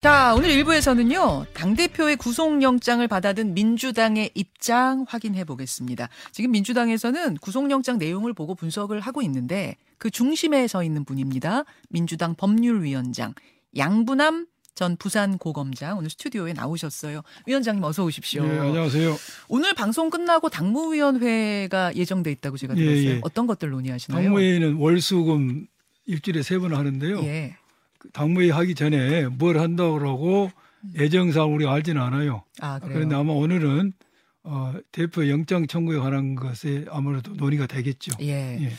자, 오늘 1부에서는요, 당대표의 구속영장을 받아든 민주당의 입장 확인해 보겠습니다. 지금 민주당에서는 구속영장 내용을 보고 분석을 하고 있는데, 그 중심에 서 있는 분입니다. 민주당 법률위원장, 양부남 전 부산 고검장 오늘 스튜디오에 나오셨어요. 위원장님 어서 오십시오. 네, 안녕하세요. 오늘 방송 끝나고 당무위원회가 예정돼 있다고 제가 예, 들었어요. 예. 어떤 것들 논의하시나요? 당무회의는 월수금 일주일에 세 번 하는데요. 예. 그 당무회의 하기 전에 뭘 한다고 그러고 예정상 우리가 알지는 않아요. 아. 그런데 아마 오늘은 어, 대표 영장 청구에 관한 것에 아무래도 논의가 되겠죠. 예. 예.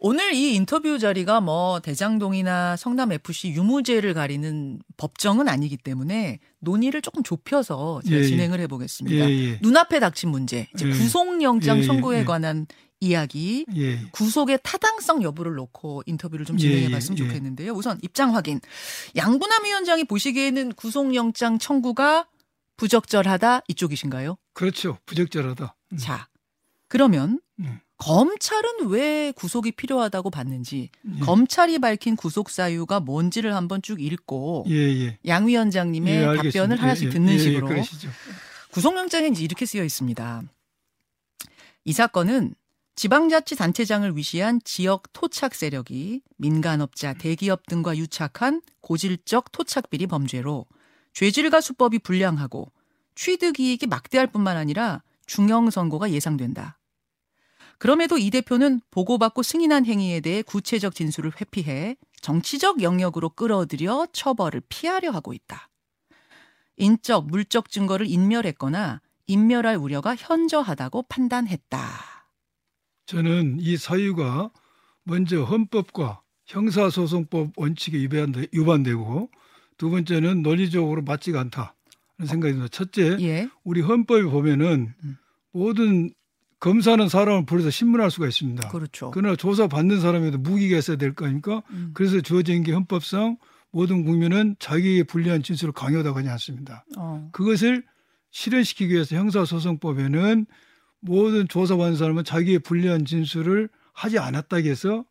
오늘 이 인터뷰 자리가 뭐 대장동이나 성남 FC 유무죄를 가리는 법정은 아니기 때문에 논의를 조금 좁혀서 예, 예. 진행을 해보겠습니다. 예, 예. 눈앞에 닥친 문제, 이제 예. 구속영장 청구에 예. 관한 이야기, 예. 구속의 타당성 여부를 놓고 인터뷰를 좀 예, 진행해 봤으면 예, 예. 좋겠는데요. 우선 입장 확인. 양분남 위원장이 보시기에는 구속영장 청구가 부적절하다 이쪽이신가요? 그렇죠. 부적절하다. 음. 자, 그러면 음. 검찰은 왜 구속이 필요하다고 봤는지 예. 검찰이 밝힌 구속 사유가 뭔지를 한번 쭉 읽고 예, 예. 양 위원장님의. 답변을 하나씩. 듣는 식으로. 구속영장에 이제 이렇게 쓰여 있습니다. 이 사건은 지방자치단체장을 위시한 지역 토착 세력이 민간업자, 대기업 등과 유착한 고질적 토착비리 범죄로 죄질과 수법이 불량하고 취득이익이 막대할 뿐만 아니라 중형 선고가 예상된다. 그럼에도 이 대표는 보고받고 승인한 행위에 대해 구체적 진술을 회피해 정치적 영역으로 끌어들여 처벌을 피하려 하고 있다. 인적, 물적 증거를 인멸했거나 인멸할 우려가 현저하다고 판단했다. 저는 이 사유가 먼저 헌법과 형사소송법 원칙에 위반되- 위반되고 두 번째는 논리적으로 맞지가 않다. 는 생각이 듭니다. 첫째, 예. 우리 헌법에 보면은 음. 모든 검사는 사람을 불러서 신문할 수가 있습니다. 그렇죠. 그러나 조사 받는 사람에도 무기가 있어야 될 거 아닙니까? 음. 그래서 주어진 게 헌법상 모든 국민은 자기에게 불리한 진술을 강요하다고 하지 않습니다. 어. 그것을 실현시키기 위해서 형사소송법에는 모든 조사받는 사람은 자기의 불리한 진술을 하지 않았다고 해서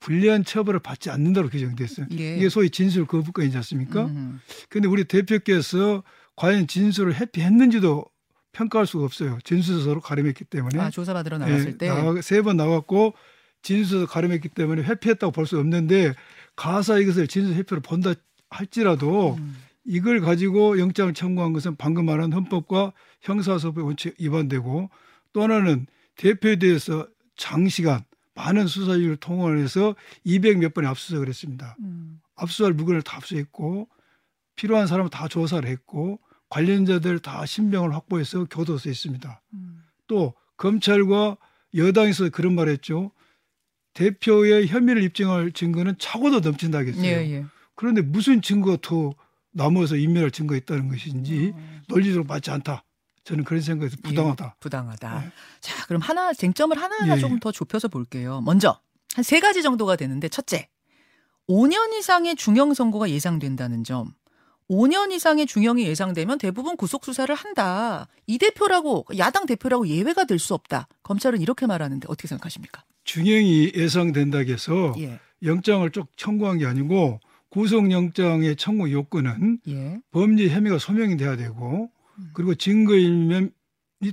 불리한 처벌을 받지 않는다고 규정됐어요. 예. 이게 소위 진술 거부권이지 않습니까? 음. 근데 우리 대표께서 과연 진술을 회피했는지도 평가할 수가 없어요. 진술서로 가름했기 때문에. 아, 조사받으러 나갔을 때. 세 번 나갔고 진술서 가름했기 때문에 회피했다고 볼 수 없는데 가사 이것을 진술 회피로 본다 할지라도 음. 이걸 가지고 영장을 청구한 것은 방금 말한 헌법과 형사소법 원칙 위반되고 또 하나는 대표에 대해서 장시간 많은 수사를 통원해서 200 몇 번의 압수수색을 했습니다. 음. 압수할 물건을 다 압수했고 필요한 사람을 다 조사를 했고 관련자들 다 신병을 확보해서 교도소에 있습니다. 음. 또 검찰과 여당에서 그런 말했죠. 대표의 혐의를 입증할 증거는 차고도 넘친다겠어요. 예, 예. 그런데 무슨 증거가 더 남아서 인멸할 증거가 있다는 것인지 어. 논리적으로 맞지 않다. 저는 그런 생각에서 부당하다. 부당하다. 네. 자, 그럼 하나 쟁점을 하나하나 예, 예. 조금 더 좁혀서 볼게요. 먼저 한 세 가지 정도가 되는데 첫째, 5년 이상의 중형 선고가 예상된다는 점. 5년 이상의 중형이 예상되면 대부분 구속 수사를 한다. 이 대표라고 야당 대표라고 예외가 될 수 없다. 검찰은 이렇게 말하는데 어떻게 생각하십니까? 중형이 예상된다고 해서 예. 영장을 쭉 청구한 게 아니고 구속영장의 청구 요건은 예. 범죄 혐의가 소명이 돼야 되고 그리고 증거일면이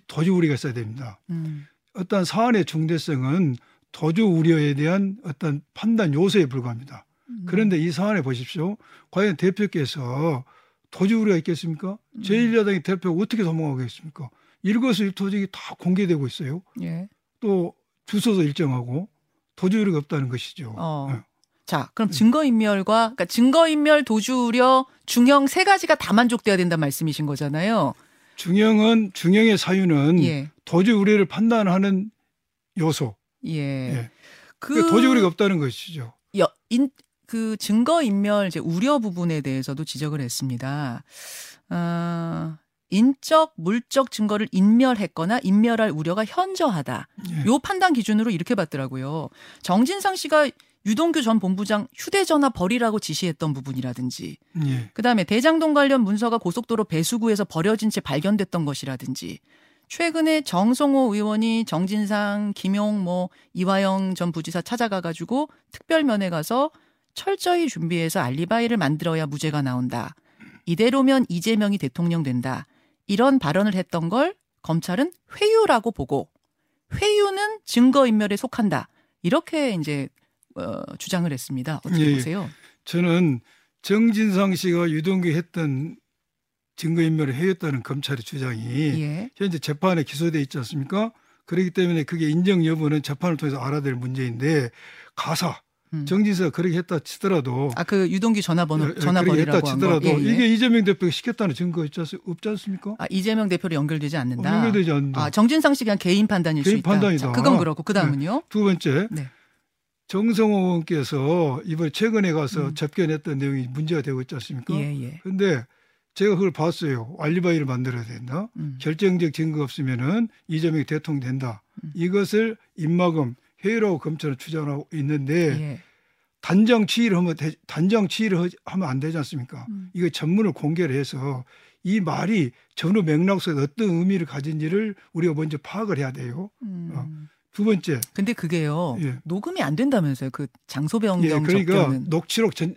도주 우려가 있어야 됩니다. 음. 어떤 사안의 중대성은 도주 우려에 대한 어떤 판단 요소에 불과합니다. 음. 그런데 이 사안에 보십시오. 과연 대표께서 도주 우려가 있겠습니까? 제1야당의 대표가 어떻게 도망가겠습니까? 일거수일투족이 다 공개되고 있어요. 예. 또 주소도 일정하고 도주 우려가 없다는 것이죠. 어. 네. 자, 그럼 증거인멸과 그러니까 증거인멸 도주 우려 중형 세 가지가 다 만족돼야 된다는 말씀이신 거잖아요. 중형은 중형의 사유는 예. 도주 우려를 판단하는 요소. 예. 예. 그그 도주 우려가 없다는 것이죠. 여, 인, 그 증거 인멸 이제 우려 부분에 대해서도 지적을 했습니다. 아, 인적 물적 증거를 인멸했거나 인멸할 우려가 현저하다. 예. 요 판단 기준으로 이렇게 봤더라고요. 정진상 씨가 유동규 전 본부장 휴대전화 버리라고 지시했던 부분이라든지 예. 그다음에 대장동 관련 문서가 고속도로 배수구에서 버려진 채 발견됐던 것이라든지 최근에 정성호 의원이 정진상, 김용, 뭐 이화영 전 부지사 찾아가 가지고 특별면회 가서 철저히 준비해서 알리바이를 만들어야 무죄가 나온다. 이대로면 이재명이 대통령 된다. 이런 발언을 했던 걸 검찰은 회유라고 보고 회유는 증거인멸에 속한다. 이렇게 이제 어, 주장을 했습니다. 어떻게 예, 예. 보세요? 저는 정진상 씨가 유동규 했던 증거인멸을 해였다는 검찰의 주장이 예. 현재 재판에 기소돼 있지 않습니까? 그렇기 때문에 그게 인정 여부는 재판을 통해서 알아야 될 문제인데 가사 음. 정진사가 그렇게 했다 치더라도 아 그 유동규 전화번호 예, 예, 전화번호라고 했다 한 치더라도 거. 예, 예. 이게 이재명 대표가 시켰다는 증거 있지, 않- 없지 않습니까? 아 이재명 대표로 연결되지 않는다. 어, 연결되지 않는다. 아 정진상 씨 그냥 개인 판단일 수 개인 있다. 판단이다. 자, 그건 그렇고 그 다음은요. 두 번째 네. 정성호 의원께서 이번에 최근에 가서 음. 접견했던 내용이 문제가 되고 있지 않습니까? 예 예. 근데 제가 그걸 봤어요. 알리바이를 만들어야 된다. 음. 결정적 증거 없으면은 이재명이 대통령 된다. 음. 이것을 입막음 회유라고 검찰은 주장하고 있는데 예. 단정 치의를 하면 되- 단정 치의를 하- 하면 안 되지 않습니까? 음. 이거 전문을 공개를 해서 이 말이 전후 맥락 속에 어떤 의미를 가진지를 우리가 먼저 파악을 해야 돼요. 음. 어. 두 번째, 근데 그게요 예. 녹음이 안 된다면서요 그 장소 예, 변경 그러니까 접견은 녹취록 전,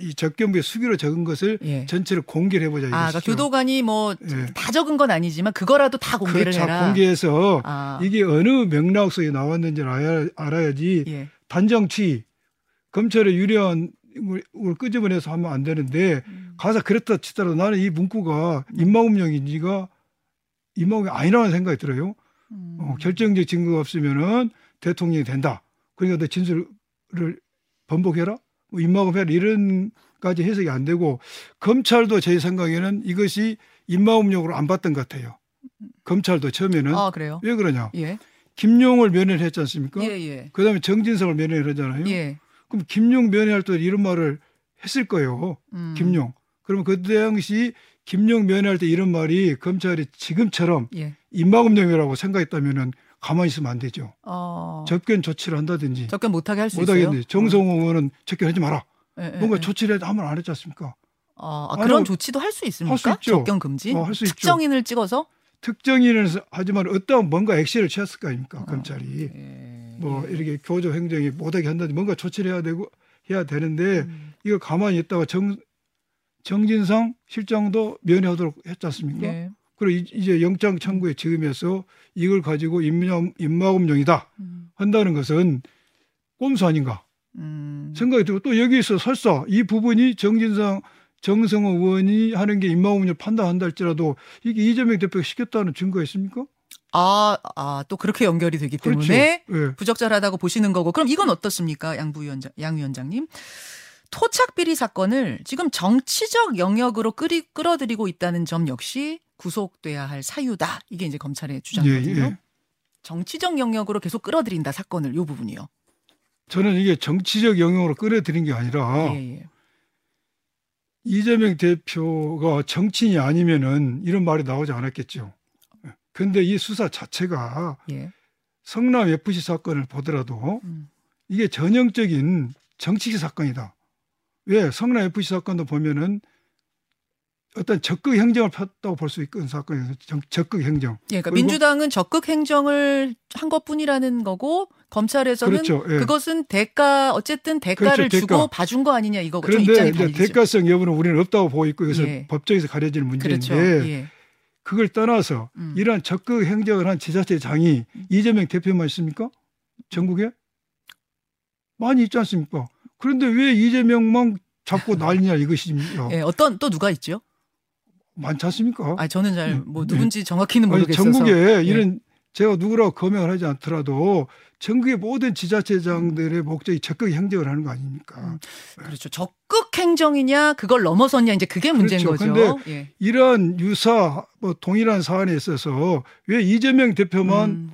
이 접견부에 수기로 적은 것을 예. 전체를 공개를 해보자 아 그러니까. 교도관이 뭐다 예. 적은 건 아니지만 그거라도 다 공개를 그렇죠. 해라. 공개해서 아, 이게 어느 맥락 속에 나왔는지를 알아야, 알아야지 예. 단정치 검찰의 유리한 걸 끄집어내서 하면 안 되는데 음. 가서 그랬다 치더라도 나는 이 문구가 임마음용인지가 임마음이 아니라는 생각이 들어요. 음. 어, 결정적 증거가 없으면은 대통령이 된다. 그러니까 너 진술을 번복해라. 뭐 임마음 해라 이런까지 해석이 안 되고 검찰도 제 생각에는 이것이 임마음용으로 안 봤던 것 같아요. 검찰도 처음에는 아 그래요? 왜 그러냐? 예. 김용을 면회를 했지 않습니까? 예 예. 그다음에 정진석을 면회를 하잖아요. 예. 그럼 김용 면회할 때 이런 말을 했을 거예요. 음. 김용. 그러면 그 당시 김용 면회할 때 이런 말이 검찰이 지금처럼 예. 입막음용이라고 생각했다면은 가만히 있으면 안 되죠. 어. 접견 조치를 한다든지 접견 못하게 할 수 있어요. 못하겠는데 정성호 의원은 접견하지 마라. 예, 예, 뭔가 예. 조치를 하면 안 했지 않습니까? 어, 아, 그런 뭐, 조치도 할 수 있습니까? 할 수 있죠. 접견 금지? 어, 할수 있죠. 특정인을 찍어서? 특정인은 하지만 어떤 뭔가 액션을 취했을 거 아닙니까? 검찰이 예. 뭐 이렇게 교조 행정이 못하게 한다든지 뭔가 조치를 해야 되고 해야 되는데 음. 이거 가만히 있다가 정 정진상 실장도 면회하도록 했지 않습니까? 예. 그리고 이- 이제 영장 청구에 지으면서 이걸 가지고 임마, 임마금용이다 음. 한다는 것은 꼼수 아닌가 음. 생각이 들고 또 여기서 설사 이 부분이 정진상 정성호 의원이 하는 게 임마금용 판단한다 할지라도 이게 이재명 대표가 시켰다는 증거가 있습니까? 아, 아, 또 그렇게 연결이 되기 그렇죠. 때문에 예. 부적절하다고 보시는 거고. 그럼 이건 어떻습니까? 양 부위원장, 양 위원장님. 토착 비리 사건을 지금 정치적 영역으로 끌이, 끌어들이고 있다는 점 역시 구속돼야 할 사유다. 이게 이제 검찰의 주장이거든요. 예, 예. 정치적 영역으로 계속 끌어들인다 사건을 요 부분이요. 저는 이게 정치적 영역으로 끌어들인 게 아니라 예, 예. 이재명 대표가 정치인이 아니면은 이런 말이 나오지 않았겠죠. 근데 이 수사 자체가 예. 성남 FC 사건을 보더라도 음. 이게 전형적인 정치적 사건이다. 왜 성남 FC 사건도 보면은 어떤 적극 행정을 폈다고 볼 수 있는 사건이에요. 정- 적극 행정. 예, 그러니까 민주당은 적극 행정을 한 것뿐이라는 거고 검찰에서는 그렇죠. 예. 그것은 대가 어쨌든 대가를 그렇죠, 주고 대가. 봐준 거 아니냐 이거고 좀 그런데 이제. 대가성 여부는 우리는 없다고 보고 있고 이것은 예. 법정에서 가려질 문제인데 그렇죠. 예. 그걸 떠나서 음. 이러한 적극 행정을 한 지자체장이 이재명 대표만 있습니까? 전국에? 많이 있지 않습니까? 그런데 왜 이재명만 잡고 난리냐 이것입니다. 예, 어떤 또 누가 있죠? 많지 않습니까? 아 저는 잘뭐 음, 누군지 정확히는 모르겠어서. 전국에 이런 제가 누구라고 검명을 하지 않더라도 전국의 모든 지자체장들의 목적이 적극 행정을 하는 거 아닙니까? 음. 그렇죠. 적극 행정이냐 그걸 넘어섰냐 이제 그게 문제인 그렇죠. 거죠. 예. 이러한 유사 뭐 동일한 사안에 있어서 왜 이재명 대표만 음,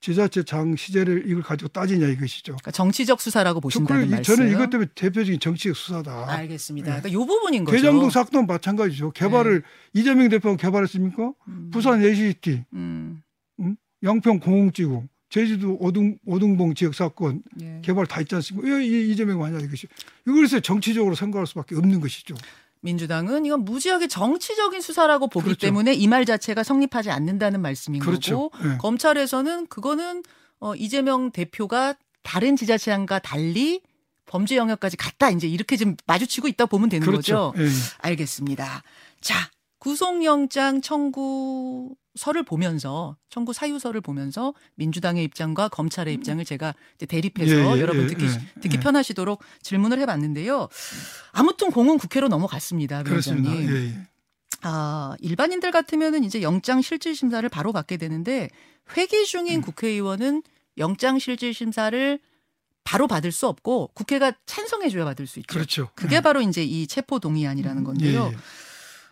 지자체장 시절을 이걸 가지고 따지냐 이것이죠. 그러니까 정치적 수사라고 보신다는 말씀. 저는 이것 때문에 대표적인 정치적 수사다. 알겠습니다. 그러니까 요 부분인 거죠. 대장동 사건도 마찬가지죠. 개발을 이재명 대표가 개발했습니까? 음, 부산 ACT, 음, 양평 공흥지구, 제주도 오등, 오등봉 지역 사건 예. 개발 다 있지 않습니까? 왜 이- 이재명 하냐 이것이. 이것을 정치적으로 생각할 수밖에 없는 것이죠. 민주당은 이건 무지하게 정치적인 수사라고 보기 그렇죠. 때문에 이 말 자체가 성립하지 않는다는 말씀인 그렇죠. 거고 예. 검찰에서는 그거는 어, 이재명 대표가 다른 지자체장과 달리 범죄 영역까지 갔다 이제 이렇게 좀 마주치고 있다 보면 되는 그렇죠. 거죠. 예, 예. 알겠습니다. 자, 구속영장 청구 서를 보면서 청구 사유서를 보면서 민주당의 입장과 검찰의 입장을 제가 대립해서 예, 예, 여러분 예, 듣기 예, 듣기 예. 편하시도록 질문을 해봤는데요. 아무튼 공은 국회로 넘어갔습니다. 위원장님. 예, 예. 아, 일반인들 같으면은 이제 영장 실질 심사를 바로 받게 되는데 회기 중인 음. 국회의원은 영장 실질 심사를 바로 받을 수 없고 국회가 찬성해 줘야 받을 수 있죠. 그렇죠. 그게 예. 바로 이제 이 체포 동의안이라는 건데요.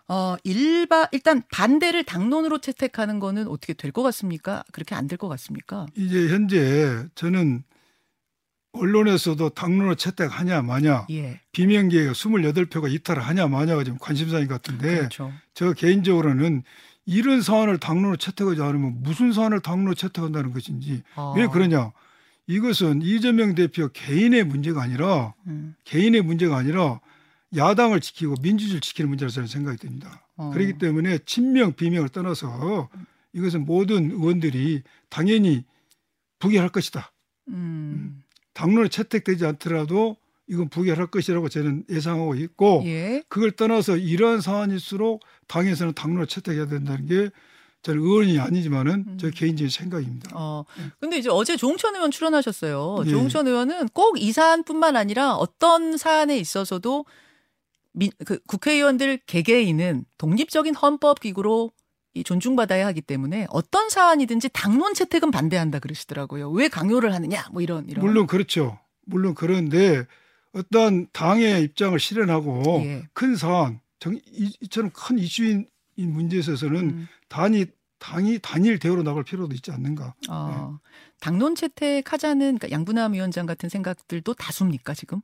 어, 일바 일단 반대를 당론으로 채택하는 거는 어떻게 될 것 같습니까? 그렇게 안 될 것 같습니까? 이제 현재 저는 언론에서도 당론을 채택하냐 마냐 예. 비명계가 28표가 이탈을 하냐 마냐가 지금 관심사인 것 같은데 그렇죠. 저 개인적으로는 이런 사안을 당론으로 채택하지 않으면 무슨 사안을 당론으로 채택한다는 것인지 어, 왜 그러냐 이것은 이재명 대표 개인의 문제가 아니라 음, 개인의 문제가 아니라 야당을 지키고 민주주의를 지키는 문제라고 저는 생각이 듭니다. 어. 그렇기 때문에 친명 비명을 떠나서 이것은 모든 의원들이 당연히 부결할 것이다. 음, 당론에 채택되지 않더라도 이건 부결할 것이라고 저는 예상하고 있고 예. 그걸 떠나서 이러한 사안일수록 당에서는 당론을 채택해야 된다는 게 저는 의원이 아니지만은 음. 저 개인적인 생각입니다. 어, 근데 이제 어제 조홍천 의원 출연하셨어요. 예. 조홍천 의원은 꼭 이 사안뿐만 아니라 어떤 사안에 있어서도 민, 그 국회의원들 개개인은 독립적인 헌법 기구로 이 존중받아야 하기 때문에 어떤 사안이든지 당론 채택은 반대한다 그러시더라고요. 왜 강요를 하느냐? 뭐 이런 이런. 물론 그렇죠. 물론 그런데 어떠한 당의 입장을 실현하고 예. 큰 사안, 정, 이, 이처럼 큰 이슈인 이 문제에 있어서는 음, 단이 당이 단일 대우로 나갈 필요도 있지 않는가. 어, 당론 채택하자는 그러니까 양분함 위원장 같은 생각들도 다수입니까 지금?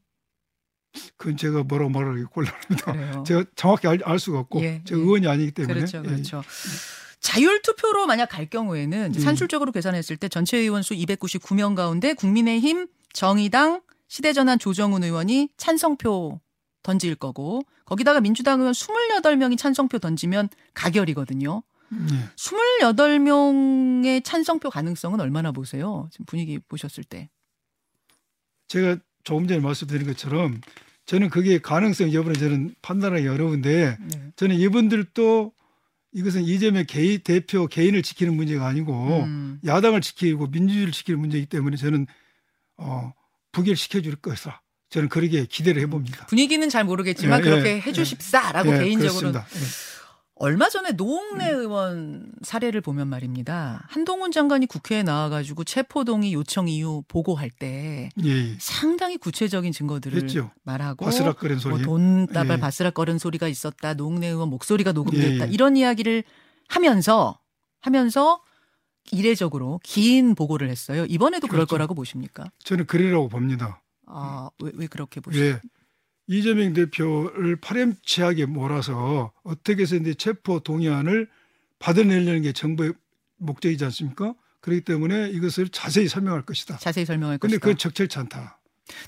그건 제가 뭐라고 말하기 곤란합니다. 그래요. 제가 정확히 알, 알 수가 없고 예, 제가 예. 의원이 아니기 때문에 그렇죠, 예. 그렇죠. 자율 투표로 만약 갈 경우에는 음. 산술적으로 계산했을 때 전체 의원 수 299명 가운데 국민의힘, 정의당, 시대전환 조정훈 의원이 찬성표 던질 거고 거기다가 민주당 의원 28명이 찬성표 던지면 가결이거든요. 예. 28명의 찬성표 가능성은 얼마나 보세요? 지금 분위기 보셨을 때. 제가 조금 전에 말씀드린 것처럼 저는 그게 가능성 여부는 저는 판단하기 어려운데 네. 저는 이분들도 이것은 이재명 개인 대표 개인을 지키는 문제가 아니고 음. 야당을 지키고 민주주의를 지키는 문제이기 때문에 저는 어, 부결시켜 줄 것이라 저는 그렇게 기대를 해봅니다. 분위기는 잘 모르겠지만 예, 그렇게 예, 해주십사라고 예, 개인적으로 그렇습니다. 예. 얼마 전에 노웅래 의원 사례를 보면 말입니다. 한동훈 장관이 국회에 나와가지고 체포동의 요청 이유 보고할 때 예, 예. 상당히 구체적인 증거들을 했죠. 말하고 바스락거리는 소리. 뭐 돈다발 예. 바스락거리는 소리가 있었다. 노웅래 의원 목소리가 녹음됐다. 예, 예. 이런 이야기를 하면서 하면서 이례적으로 긴 보고를 했어요. 이번에도 그럴 그렇죠. 거라고 보십니까? 저는 그리라고 봅니다. 아, 왜, 왜 그렇게 보시죠? 왜 이재명 대표를 파렴치하게 몰아서 어떻게 해서 이제 체포 동의안을 받아내려는 게 정부의 목적이지 않습니까? 그렇기 때문에 이것을 자세히 설명할 것이다. 자세히 설명할 근데 것이다. 그건 적절치 않다.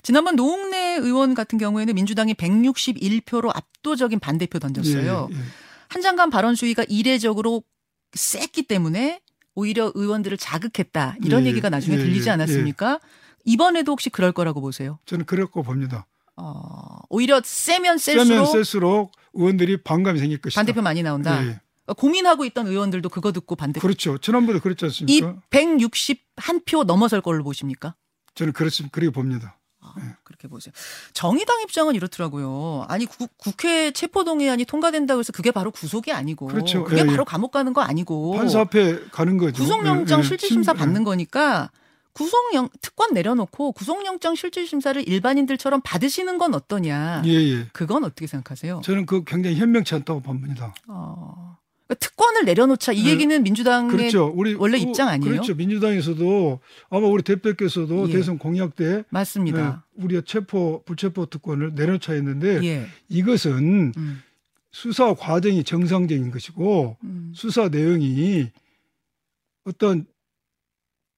지난번 노웅래 의원 같은 경우에는 민주당이 161표로 압도적인 반대표 던졌어요. 예, 예. 한 장관 발언 수위가 이례적으로 셌기 때문에 오히려 의원들을 자극했다. 이런 예, 얘기가 나중에 예, 들리지 예, 않았습니까? 이번에도 혹시 그럴 거라고 보세요? 저는 그렇고 봅니다. 어, 오히려 세면 세면 셀수록 셀수록 의원들이 반감이 생길 것이다. 반대표 많이 나온다. 예, 예. 그러니까 고민하고 있던 의원들도 그거 듣고 반대. 그렇죠. 지난번에 그랬지 이 않습니까? 161표 넘어설 걸로 보십니까? 저는 그렇습니다. 그렇게 봅니다. 아, 그렇게 보세요. 정의당 입장은 이렇더라고요. 아니 구- 국회 체포동의안이 통과된다고 해서 그게 바로 구속이 아니고 그렇죠. 그게 예, 예. 바로 감옥 가는 거 아니고 판사 앞에 가는 거죠. 구속영장 예, 예. 실질심사 심- 받는 거니까 구속영 특권 내려놓고 구속영장 실질심사를 일반인들처럼 받으시는 건 어떠냐? 예, 예. 그건 어떻게 생각하세요? 저는 그 굉장히 현명치 않다고 봅니다. 어, 그러니까 특권을 내려놓자 이 네. 얘기는 민주당의 그렇죠. 우리 원래 어, 입장 아니에요? 그렇죠. 민주당에서도 아마 우리 대표께서도 예. 대선 공약 때 맞습니다. 네, 우리가 체포 불체포 특권을 내려놓자 했는데 예. 이것은 음, 수사 과정이 정상적인 것이고 음, 수사 내용이 어떤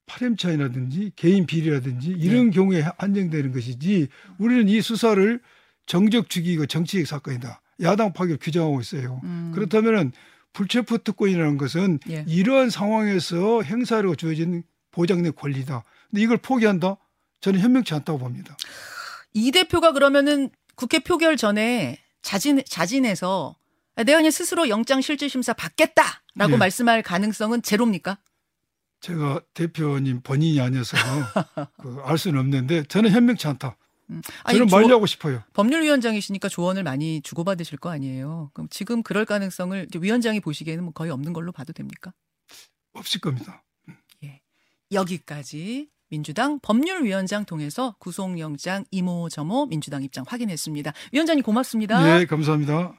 파렴치한이라든지 개인 비리라든지 이런 경우에 한정되는 것이지 우리는 이 수사를 정적 죽이고 정치적 사건이다. 야당 파괴를 규정하고 있어요. 음. 그렇다면은 불체포 특권이라는 것은 예. 이러한 상황에서 행사로 주어진 보장된 권리다. 근데 이걸 포기한다? 저는 현명치 않다고 봅니다. 이 대표가 그러면은 국회 표결 전에 자진 자진해서 대원이 스스로 영장 실질 심사 받겠다라고 예. 말씀할 가능성은 제로입니까? 제가 대표님 본인이 아니어서 그 알 수는 없는데 저는 현명치 않다. 음. 아니, 저는 조- 만류하고 싶어요. 법률위원장이시니까 조언을 많이 주고받으실 거 아니에요. 그럼 지금 그럴 가능성을 위원장이 보시기에는 뭐 거의 없는 걸로 봐도 됩니까? 없을 겁니다. 여기까지 민주당 법률위원장 통해서 구속영장 이모저모 민주당 입장 확인했습니다. 위원장님 고맙습니다. 예, 감사합니다.